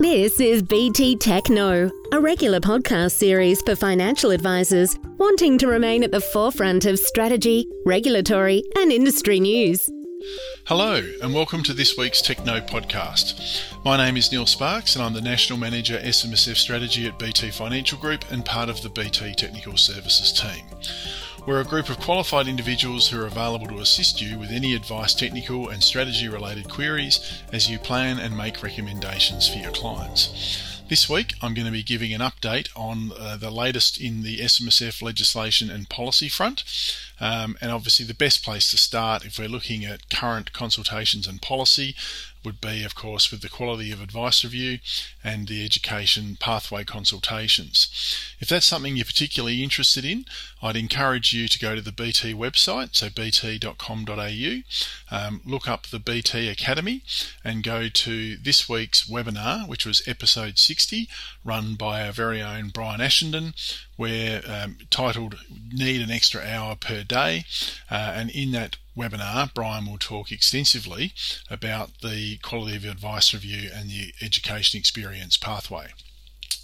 This is BT TechKnows, a regular podcast series for financial advisors wanting to remain at the forefront of strategy, regulatory, and industry news. Hello, and welcome to this week's TechKnows podcast. My name is Neil Sparks, and I'm the National Manager SMSF Strategy at BT Financial Group and part of the BT Technical Services team. We're a group of qualified individuals who are available to assist you with any advice, technical and strategy related queries as you plan and make recommendations for your clients. This week, I'm going to be giving an update on uh, the latest in the SMSF legislation and policy front. Um, and obviously, the best place to start if we're looking at current consultations and policy would be, of course, with the quality of advice review and the education pathway consultations. If that's something you're particularly interested in, I'd encourage you to go to the BT website, so bt.com.au, um, look up the BT Academy, and go to this week's webinar, which was episode 60, run by our very own Bryan Ashenden, where um, titled "Need an Extra Hour Per Day," uh, and in that webinar, Bryan will talk extensively about the quality of advice review and the education experience pathway.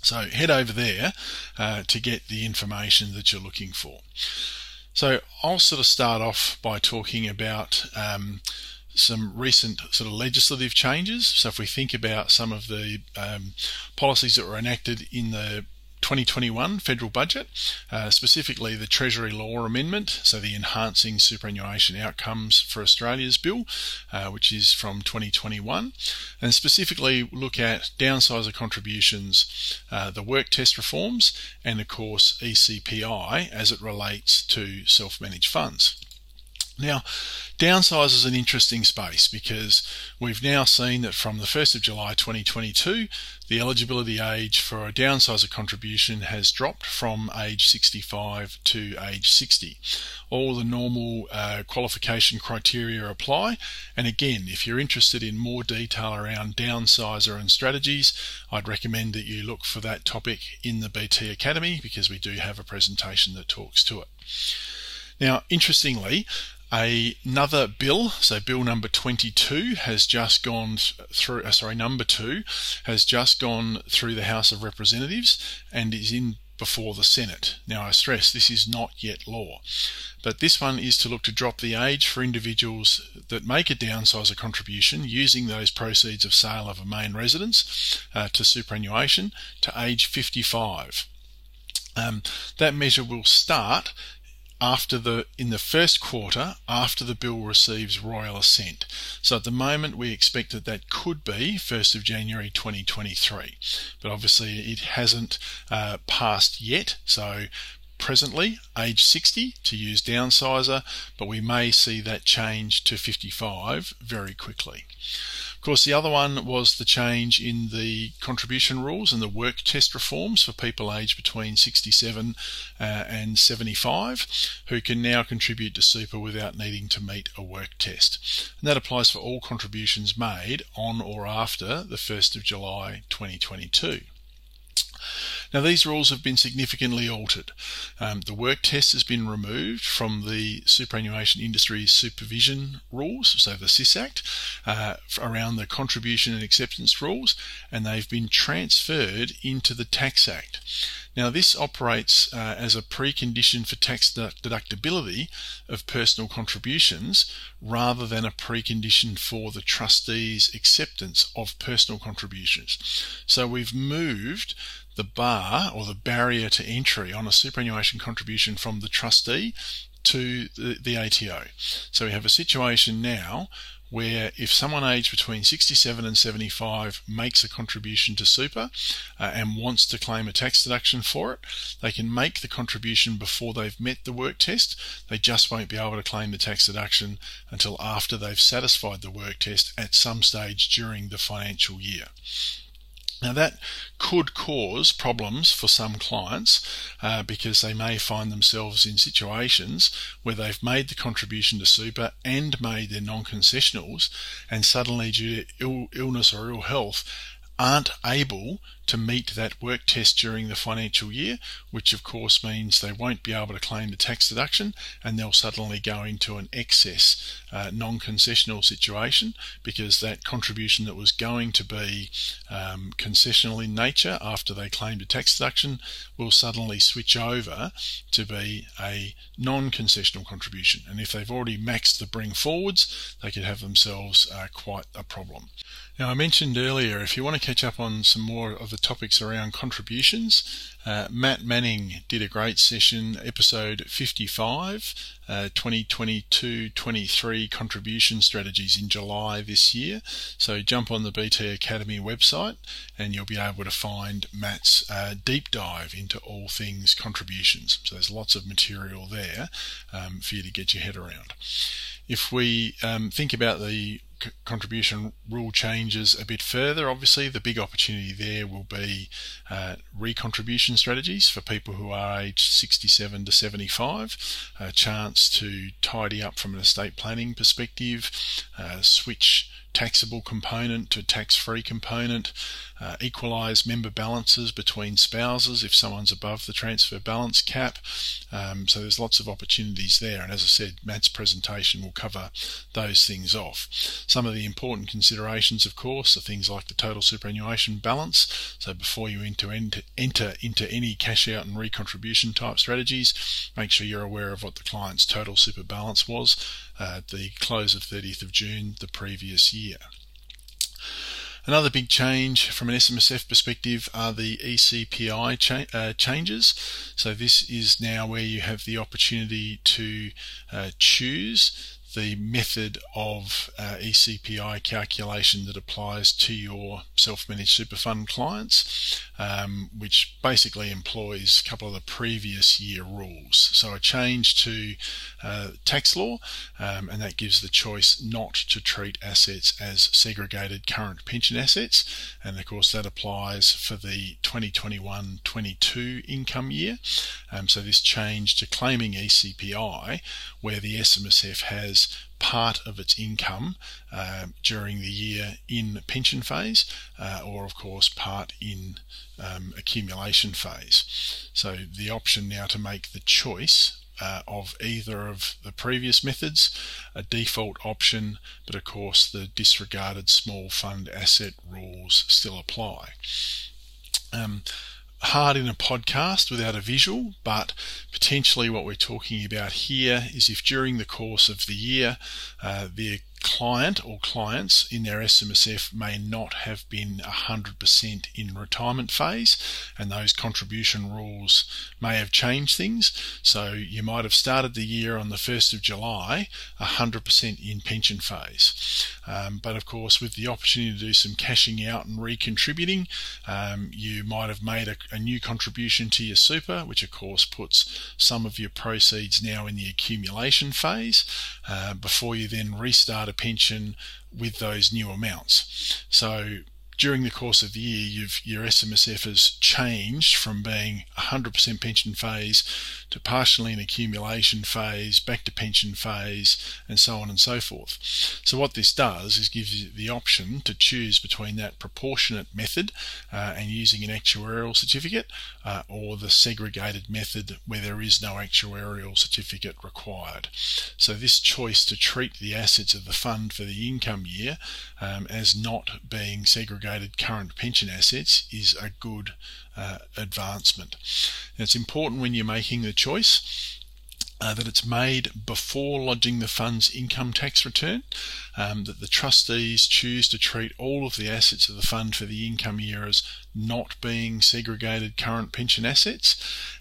So head over there uh, to get the information that you're looking for. So I'll sort of start off by talking about um, some recent sort of legislative changes. So if we think about some of the um, policies that were enacted in the 2021 federal budget, uh, specifically the Treasury Law Amendment, so the Enhancing Superannuation Outcomes for Australia's Bill, uh, which is from 2021, and specifically look at downsizer contributions, uh, the work test reforms, and of course ECPI as it relates to self managed funds. Now, downsize is an interesting space because we've now seen that from the 1st of July 2022, the eligibility age for a downsizer contribution has dropped from age 65 to age 60. All the normal uh, qualification criteria apply. And again, if you're interested in more detail around downsizer and strategies, I'd recommend that you look for that topic in the BT Academy because we do have a presentation that talks to it. Now, interestingly, Another bill, so bill number 22 has just gone through, uh, sorry, number two has just gone through the House of Representatives and is in before the Senate. Now, I stress this is not yet law, but this one is to look to drop the age for individuals that make a downsizer contribution using those proceeds of sale of a main residence uh, to superannuation to age 55. Um, that measure will start after the in the first quarter after the bill receives royal assent. So at the moment we expect that that could be 1st of January 2023, but obviously it hasn't uh, passed yet. So presently age 60 to use downsizer, but we may see that change to 55 very quickly course, the other one was the change in the contribution rules and the work test reforms for people aged between 67 uh, and 75 who can now contribute to super without needing to meet a work test. And that applies for all contributions made on or after the 1st of July 2022. Now, these rules have been significantly altered. Um, the work test has been removed from the superannuation industry supervision rules, so the SIS Act, uh, around the contribution and acceptance rules, and they've been transferred into the Tax Act. Now, this operates uh, as a precondition for tax deductibility of personal contributions rather than a precondition for the trustee's acceptance of personal contributions. So, we've moved the bar or the barrier to entry on a superannuation contribution from the trustee to the, the ATO. So we have a situation now where if someone aged between 67 and 75 makes a contribution to super uh, and wants to claim a tax deduction for it, they can make the contribution before they've met the work test. They just won't be able to claim the tax deduction until after they've satisfied the work test at some stage during the financial year. Now, that could cause problems for some clients uh, because they may find themselves in situations where they've made the contribution to super and made their non concessionals, and suddenly, due to Ill, illness or ill health, aren't able to meet that work test during the financial year, which of course means they won't be able to claim the tax deduction and they'll suddenly go into an excess uh, non concessional situation because that contribution that was going to be um, concessional in nature after they claimed a tax deduction will suddenly switch over to be a non concessional contribution. And if they've already maxed the bring forwards, they could have themselves uh, quite a problem. Now, I mentioned earlier, if you want to catch up on some more of the topics around contributions, uh, Matt Manning did a great session, episode 55, uh, 2022 23 contribution strategies in July this year. So jump on the BT Academy website and you'll be able to find Matt's uh, deep dive into all things contributions. So there's lots of material there um, for you to get your head around. If we um, think about the contribution rule changes a bit further, obviously the big opportunity there will be uh, recontribution strategies for people who are aged 67 to 75, a chance to tidy up from an estate planning perspective, uh, switch taxable component to tax free component, uh, equalise member balances between spouses if someone's above the transfer balance cap. Um, so there's lots of opportunities there. And as I said, Matt's presentation will cover those things off. Some of the important considerations, of course, are things like the total superannuation balance. So before you enter, enter, enter into any cash out and recontribution type strategies, make sure you're aware of what the client's total super balance was at the close of 30th of June the previous year. Another big change from an SMSF perspective are the ECPI cha- uh, changes. So this is now where you have the opportunity to uh, choose the method of uh, ECPI calculation that applies to your self-managed super fund clients, um, which basically employs a couple of the previous year rules. So a change to uh, tax law, um, and that gives the choice not to treat assets as segregated current pension assets, and of course that applies for the 2021-22 income year. Um, so this change to claiming ECPI, where the SMSF has part of its income uh, during the year in pension phase, uh, or of course part in um, accumulation phase. So the option now to make the choice uh, of either of the previous methods, a default option, but of course the disregarded small fund asset rules still apply. Um, hard in a podcast without a visual, but potentially what we're talking about here is if during the course of the year uh, the client or clients in their SMSF may not have been 100% in retirement phase, and those contribution rules may have changed things. So you might have started the year on the 1st of July 100% in pension phase. Um, but of course, with the opportunity to do some cashing out and recontributing, um, you might have made a, a new contribution to your super, which of course puts some of your proceeds now in the accumulation phase uh, before you then restart a pension with those new amounts. So during the course of the year, your SMSF has changed from being 100% pension phase to partially in accumulation phase, back to pension phase, and so on and so forth. So what this does is gives you the option to choose between that proportionate method uh, and using an actuarial certificate uh, or the segregated method where there is no actuarial certificate required. So this choice to treat the assets of the fund for the income year um, as not being segregated current pension assets is a good uh, advancement. It's important when you're making the choice uh, that it's made before lodging the fund's income tax return, um, that the trustees choose to treat all of the assets of the fund for the income year as not being segregated current pension assets.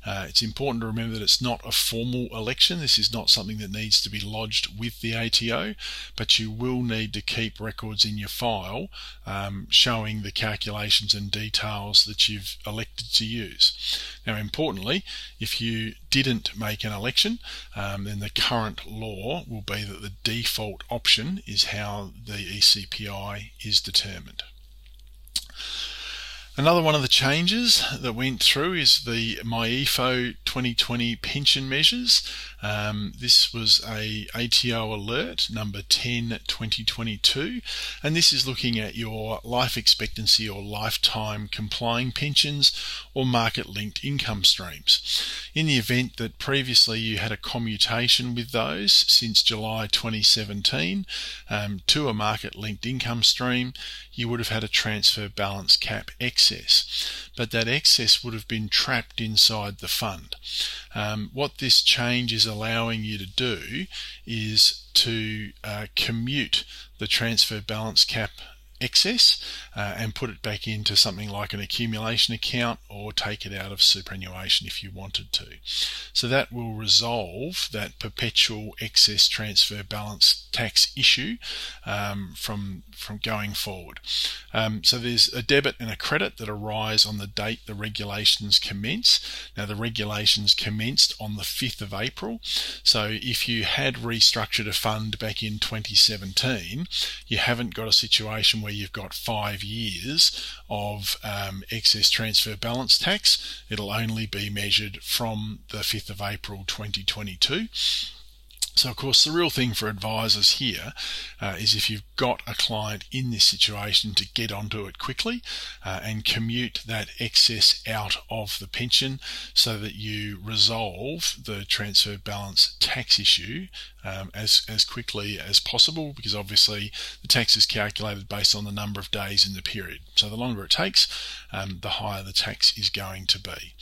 Uh, it's important to remember that it's not a formal election. This is not something that needs to be lodged with the ATO, but you will need to keep records in your file um, showing the calculations and details that you've elected to use. Now, importantly, if you didn't make an election, um, then the current law will be that the default option is how the ECPI is determined. Another one of the changes that went through is the MyEFO 2020 pension measures. Um, this was a ATO alert number 10 2022, and this is looking at your life expectancy or lifetime complying pensions or market linked income streams. In the event that previously you had a commutation with those since July 2017 um, to a market linked income stream, you would have had a transfer balance cap excess. But that excess would have been trapped inside the fund. Um, what this change is allowing you to do is to uh, commute the transfer balance cap excess uh, and put it back into something like an accumulation account or take it out of superannuation if you wanted to. So that will resolve that perpetual excess transfer balance tax issue um, from from going forward. Um, so there's a debit and a credit that arise on the date the regulations commence. Now the regulations commenced on the 5th of April. So if you had restructured a fund back in 2017, you haven't got a situation where you've got five years of um, excess transfer balance tax. It'll only be measured from the 5th of April 2022. So, of course, the real thing for advisors here uh, is if you've got a client in this situation to get onto it quickly uh, and commute that excess out of the pension so that you resolve the transfer balance tax issue um, as, as quickly as possible because obviously the tax is calculated based on the number of days in the period. So, the longer it takes, um, the higher the tax is going to be.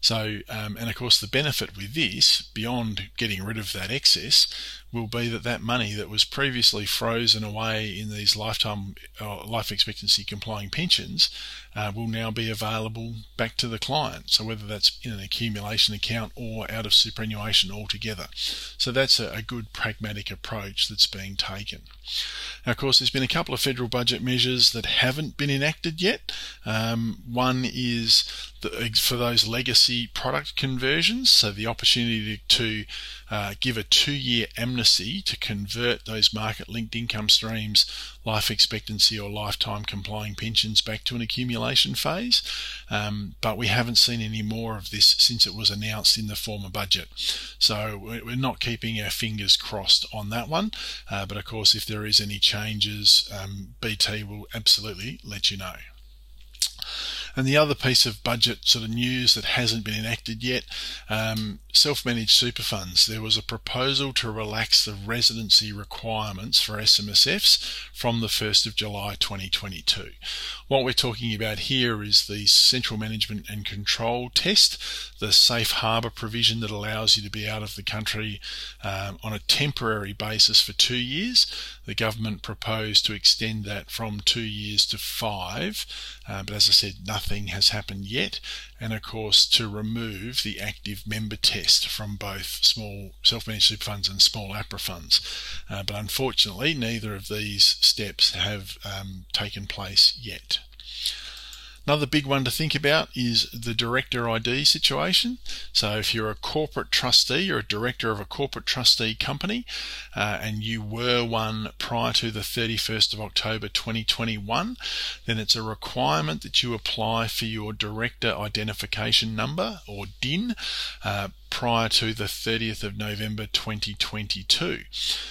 So, um, and of course, the benefit with this, beyond getting rid of that excess, this will be that that money that was previously frozen away in these lifetime uh, life expectancy complying pensions uh, will now be available back to the client. So whether that's in an accumulation account or out of superannuation altogether. So that's a, a good pragmatic approach that's being taken. Now, of course, there's been a couple of federal budget measures that haven't been enacted yet. Um, one is the, for those legacy product conversions, so the opportunity to uh, give a two-year amnesty to convert those market-linked income streams, life expectancy or lifetime complying pensions back to an accumulation phase. Um, but we haven't seen any more of this since it was announced in the former budget. So we're not keeping our fingers crossed on that one. Uh, but of course, if there is any changes, um, BT will absolutely let you know. And the other piece of budget sort of news that hasn't been enacted yet um, self managed super funds. There was a proposal to relax the residency requirements for SMSFs from the 1st of July 2022. What we're talking about here is the central management and control test, the safe harbour provision that allows you to be out of the country um, on a temporary basis for two years. The government proposed to extend that from two years to five, uh, but as I said, nothing has happened yet. And of course, to remove the active member test from both small self-managed super funds and small APRA funds. Uh, but unfortunately, neither of these steps have um, taken place yet. Another big one to think about is the director ID situation. So, if you're a corporate trustee or a director of a corporate trustee company uh, and you were one prior to the 31st of October 2021, then it's a requirement that you apply for your director identification number or DIN. Uh, prior to the 30th of November 2022.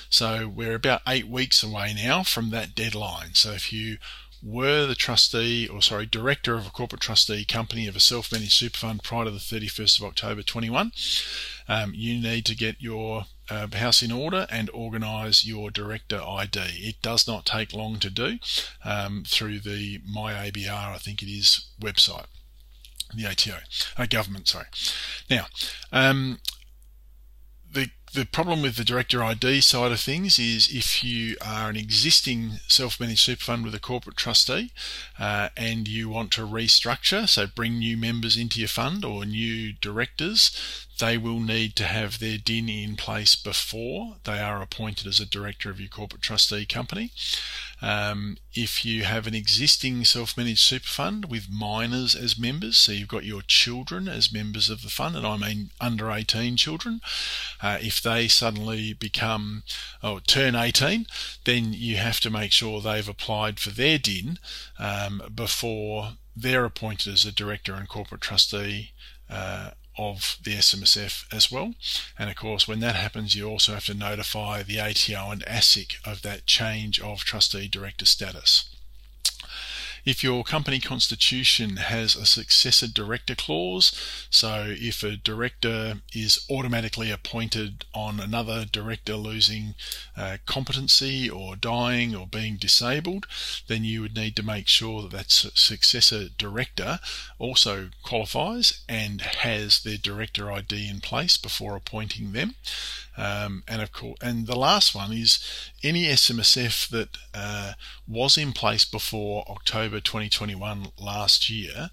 So we're about eight weeks away now from that deadline. So if you were the trustee or sorry director of a corporate trustee company of a self-managed super fund prior to the 31st of October 21 um, you need to get your uh, house in order and organise your director ID. It does not take long to do um, through the MyABR, I think it is, website, the ATO, uh, government, sorry. Now, um, the problem with the director ID side of things is if you are an existing self-managed super fund with a corporate trustee uh, and you want to restructure, so bring new members into your fund or new directors, they will need to have their DIN in place before they are appointed as a director of your corporate trustee company. Um, if you have an existing self managed super fund with minors as members, so you've got your children as members of the fund, and I mean under 18 children, uh, if they suddenly become or turn 18, then you have to make sure they've applied for their DIN um, before they're appointed as a director and corporate trustee uh, of the SMSF as well. And of course, when that happens, you also have to notify the ATO and ASIC of that change of trustee director status. If your company constitution has a successor director clause, so if a director is automatically appointed on another director losing uh, competency or dying or being disabled, then you would need to make sure that that successor director also qualifies and has their director ID in place before appointing them. Um, and of course, and the last one is any SMSF that uh, was in place before October 2021 last year,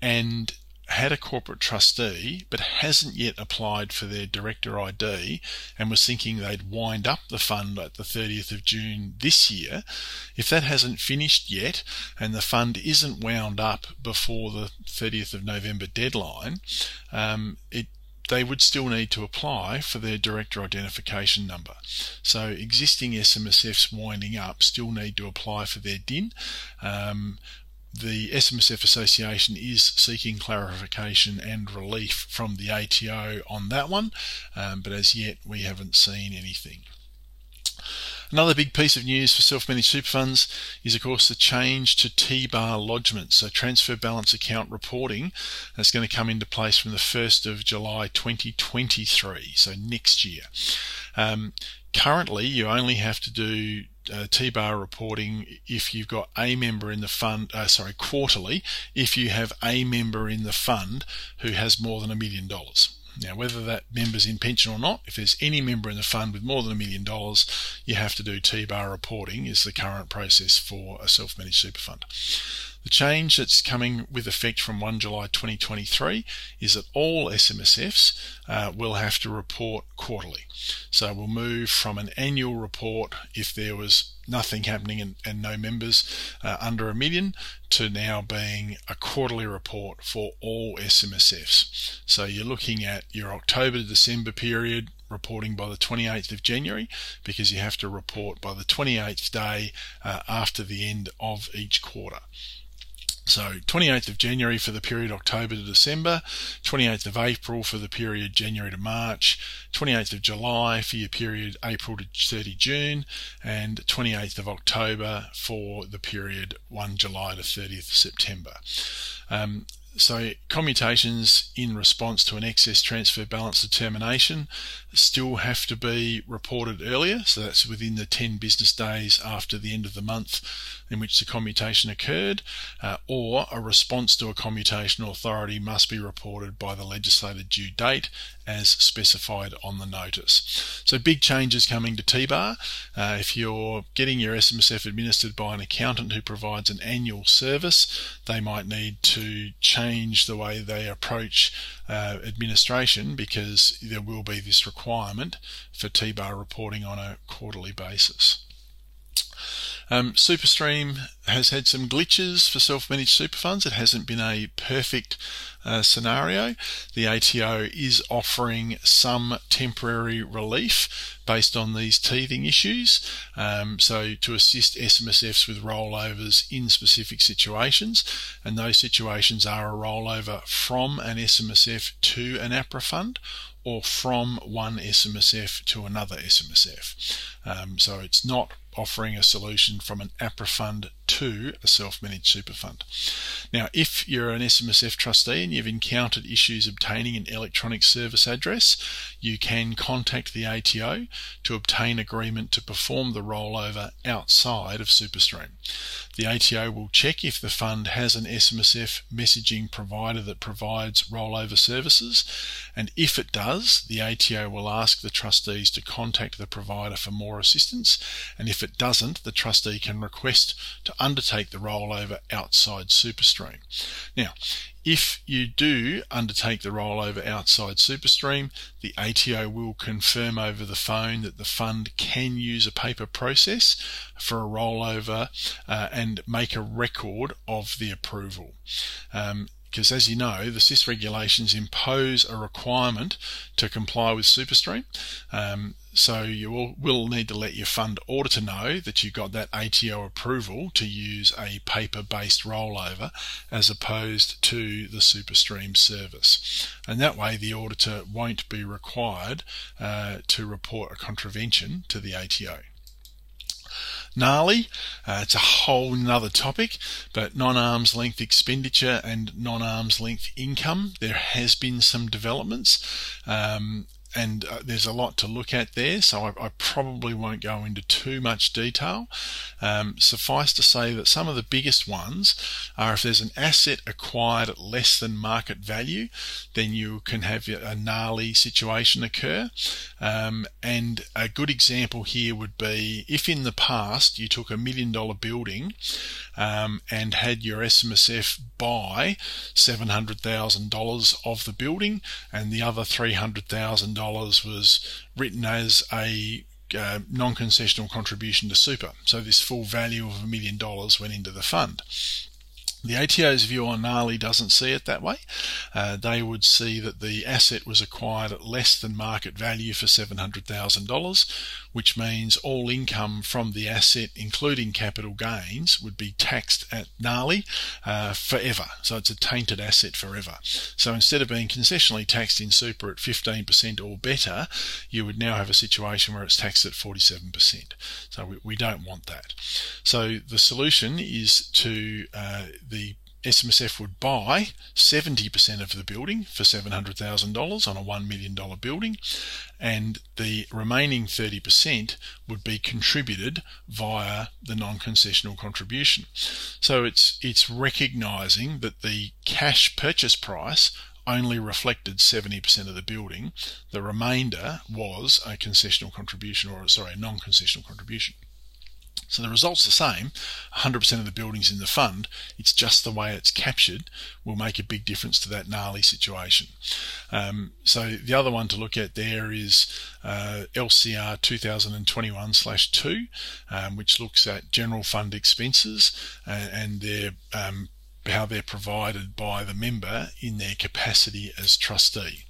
and had a corporate trustee but hasn't yet applied for their director ID and was thinking they'd wind up the fund at the 30th of June this year, if that hasn't finished yet and the fund isn't wound up before the 30th of November deadline, um, it they would still need to apply for their director identification number. So existing SMSFs winding up still need to apply for their DIN. Um, the SMSF Association is seeking clarification and relief from the ATO on that one, um, but as yet we haven't seen anything. Another big piece of news for self-managed super funds is, of course, the change to T-bar lodgement, so transfer balance account reporting. That's going to come into place from the 1st of July 2023, so next year. Um, currently, you only have to do uh, T-bar reporting if you've got a member in the fund, uh, sorry, quarterly, if you have a member in the fund who has more than a million dollars. Now, whether that member's in pension or not, if there's any member in the fund with more than a million dollars, you have to do T-bar reporting is the current process for a self-managed super fund. The change that's coming with effect from 1 July 2023 is that all SMSFs uh, will have to report quarterly. So we'll move from an annual report if there was nothing happening and, and no members uh, under a million to now being a quarterly report for all SMSFs. So you're looking at your October to December period reporting by the 28th of January because you have to report by the 28th day uh, after the end of each quarter. So 28th of January for the period October to December, 28th of April for the period January to March, 28th of July for your period April to 30 June, and 28th of October for the period 1 July to 30th September. Um, so commutations in response to an excess transfer balance determination still have to be reported earlier. So that's within the 10 business days after the end of the month in which the commutation occurred, uh, or a response to a commutation authority must be reported by the legislated due date as specified on the notice. So big changes coming to T-bar. Uh, if you're getting your SMSF administered by an accountant who provides an annual service, they might need to change the way they approach uh, administration because there will be this requirement for T-bar reporting on a quarterly basis. Um, Superstream has had some glitches for self-managed super funds. It hasn't been a perfect uh, scenario. The ATO is offering some temporary relief based on these teething issues. Um, so to assist SMSFs with rollovers in specific situations, and those situations are a rollover from an SMSF to an APRA fund or from one SMSF to another SMSF. Um, so it's not offering a solution from an APRA fund to a self-managed super fund. Now, if you're an SMSF trustee and you've encountered issues obtaining an electronic service address, you can contact the ATO to obtain agreement to perform the rollover outside of SuperStream. The ATO will check if the fund has an SMSF messaging provider that provides rollover services, and if it does, the ATO will ask the trustees to contact the provider for more assistance, and if it doesn't, the trustee can request to undertake the rollover outside SuperStream. Now, if you do undertake the rollover outside SuperStream, the ATO will confirm over the phone that the fund can use a paper process for a rollover uh, and make a record of the approval. Um, because as you know, the SIS regulations impose a requirement to comply with SuperStream. Um, so you will, will, need to let your fund auditor know that you got that ATO approval to use a paper-based rollover as opposed to the SuperStream service. And that way the auditor won't be required uh, to report a contravention to the ATO. NALI, uh, it's a whole nother topic, but non arm's length expenditure and non arm's length income, there has been some developments. Um, and uh, there's a lot to look at there, so I, I probably won't go into too much detail. Um, suffice to say that some of the biggest ones are if there's an asset acquired at less than market value, then you can have a NALI situation occur. Um, and a good example here would be if in the past you took a million dollar building um, and had your SMSF buy $700,000 of the building and the other $300,000 was written as a uh, non-concessional contribution to super. So this full value of a million dollars went into the fund. The ATO's view on NALI doesn't see it that way. Uh, they would see that the asset was acquired at less than market value for $700,000, which means all income from the asset, including capital gains, would be taxed at NALI uh, forever. So it's a tainted asset forever. So instead of being concessionally taxed in super at 15% or better, you would now have a situation where it's taxed at 47%. So we, we don't want that. So the solution is to uh, the SMSF would buy 70% of the building for $700,000 on a $1 million building, and the remaining 30% would be contributed via the non concessional contribution. So it's, it's recognizing that the cash purchase price only reflected 70% of the building. The remainder was a concessional contribution, or sorry, a non concessional contribution. So the result's the same 100% of the buildings in the fund, it's just the way it's captured will make a big difference to that NALI situation. Um, so the other one to look at there is uh, LCR 2021 2, um, which looks at general fund expenses and, and their um, how they're provided by the member in their capacity as trustee.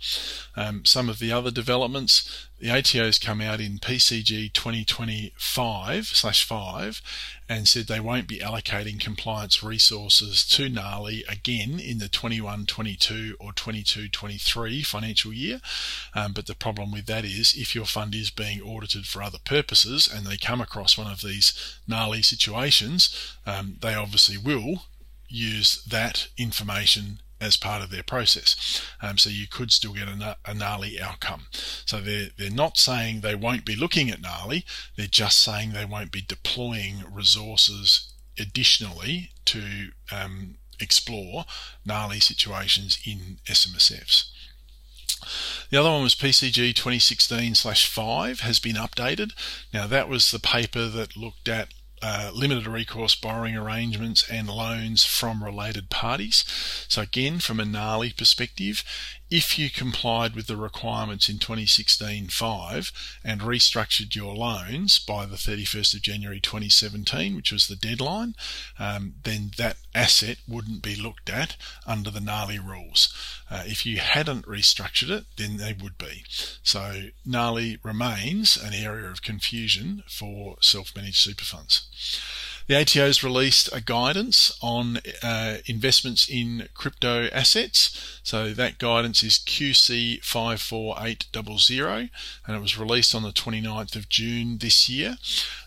Um, some of the other developments, the ATO's come out in PCG 2025 slash 5 and said they won't be allocating compliance resources to NALI again in the 21-22 or 22-23 financial year. Um, but the problem with that is if your fund is being audited for other purposes and they come across one of these NALI situations, um, they obviously will use that information as part of their process. Um, so you could still get a, a NALI outcome. So they're, they're not saying they won't be looking at NALI, they're just saying they won't be deploying resources additionally to um, explore NALI situations in SMSFs. The other one was PCG 2016 5 has been updated. Now that was the paper that looked at uh, limited recourse borrowing arrangements and loans from related parties. So, again, from a NALI perspective, if you complied with the requirements in 2016-5 and restructured your loans by the 31st of January 2017, which was the deadline, um, then that asset wouldn't be looked at under the NALI rules. Uh, if you hadn't restructured it, then they would be. So NALI remains an area of confusion for self-managed super funds. The ATO has released a guidance on uh, investments in crypto assets. So that guidance is QC54800 and it was released on the 29th of June this year.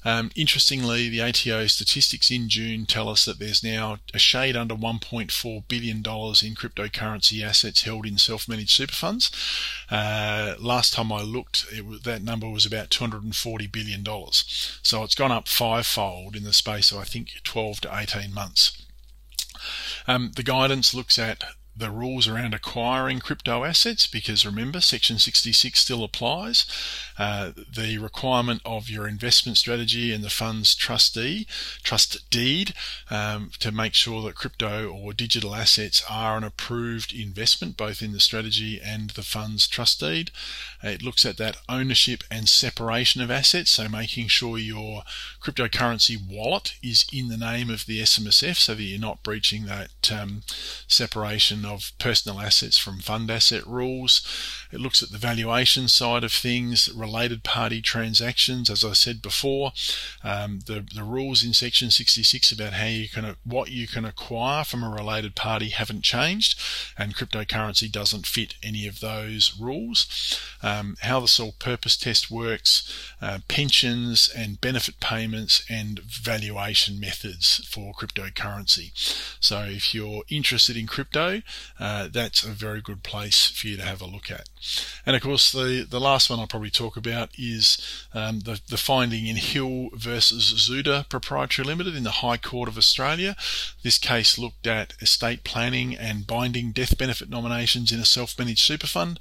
Um, interestingly, the ATO statistics in June tell us that there's now a shade under $1.4 billion in cryptocurrency assets held in self managed super funds. Uh, last time I looked, that number was about $240 billion. So it's gone up fivefold in the space so I think 12 to 18 months. Um, the guidance looks at the rules around acquiring crypto assets because remember section 66 still applies. Uh, the requirement of your investment strategy and the fund's trustee trust deed um, to make sure that crypto or digital assets are an approved investment both in the strategy and the fund's trust deed it looks at that ownership and separation of assets so making sure your cryptocurrency wallet is in the name of the SMSF so that you're not breaching that um, separation of personal assets from fund asset rules. It looks at the valuation side of things, related party transactions, as I said before, um, the, the rules in section 66 about how you can what you can acquire from a related party haven't changed, and cryptocurrency doesn't fit any of those rules. Um, how the sole purpose test works, uh, pensions and benefit payments, and valuation methods for cryptocurrency. So if you're interested in crypto, uh, that's a very good place for you to have a look at. And of course, the, the last one I'll probably talk about is um, the, the finding in Hill versus Zuda Proprietary Limited in the High Court of Australia. This case looked at estate planning and binding death benefit nominations in a self managed super fund,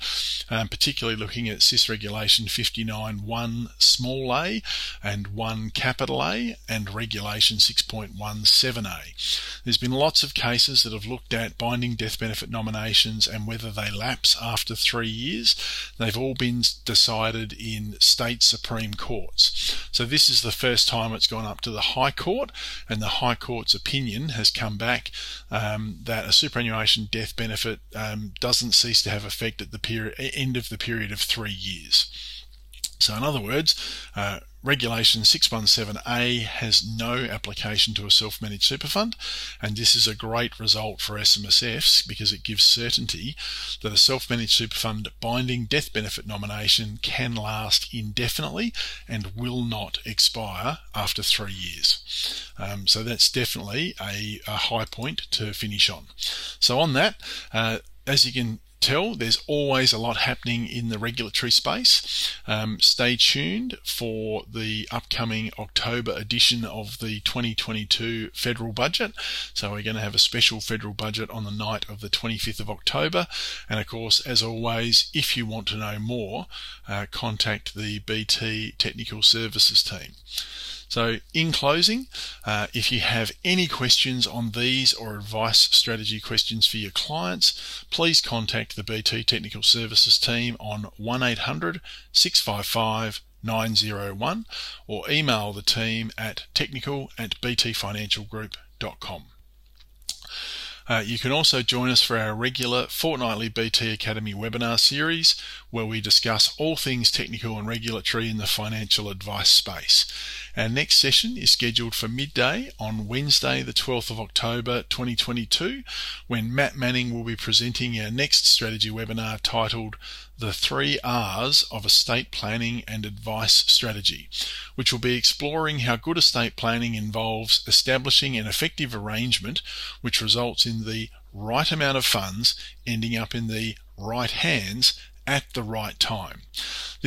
um, particularly looking at SIS Regulation 59.1 small a and 1 capital A and Regulation 6.17a. There's been lots of cases that have looked at binding death benefit nominations and whether they lapse after three years years. They've all been decided in state supreme courts. So this is the first time it's gone up to the High Court, and the High Court's opinion has come back um, that a superannuation death benefit um, doesn't cease to have effect at the period, end of the period of three years. So, in other words, uh, Regulation 617A has no application to a self managed super fund, and this is a great result for SMSFs because it gives certainty that a self managed super fund binding death benefit nomination can last indefinitely and will not expire after three years. Um, so that's definitely a, a, high point to finish on. So, on that, uh, as you can tell, there's always a lot happening in the regulatory space. Um, stay tuned for the upcoming October edition of the 2022 federal budget. So, we're going to have a special federal budget on the night of the 25th of October. And of course, as always, if you want to know more, uh, contact the BT Technical Services team. So, in closing, uh, if you have any questions on these or advice strategy questions for your clients, please contact the BT Technical Services team on 1800 655 901 or email the team at technical at btfinancialgroup.com. Uh, you can also join us for our regular fortnightly BT Academy webinar series where we discuss all things technical and regulatory in the financial advice space. Our next session is scheduled for midday on Wednesday, the 12th of October 2022, when Matt Manning will be presenting our next strategy webinar titled The Three R's of Estate Planning and Advice Strategy, which will be exploring how good estate planning involves establishing an effective arrangement which results in the right amount of funds ending up in the right hands at the right time.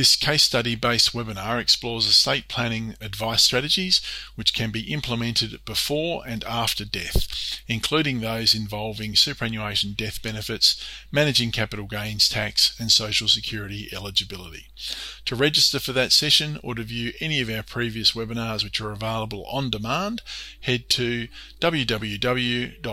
This case study based webinar explores estate planning advice strategies which can be implemented before and after death, including those involving superannuation death benefits, managing capital gains tax, and social security eligibility. To register for that session or to view any of our previous webinars which are available on demand, head to www.bt.com.au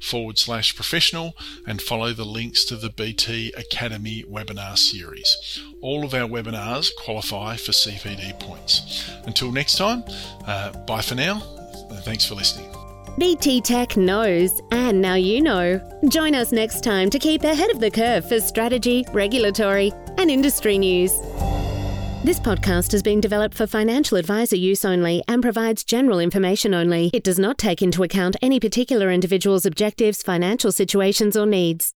forward slash professional and follow the links to the BT Academy webinar series. All of our webinars qualify for CPD points. Until next time, uh, bye for now. Thanks for listening. BT Tech knows, and now you know. Join us next time to keep ahead of the curve for strategy, regulatory, and industry news. This podcast has been developed for financial advisor use only and provides general information only. It does not take into account any particular individual's objectives, financial situations, or needs.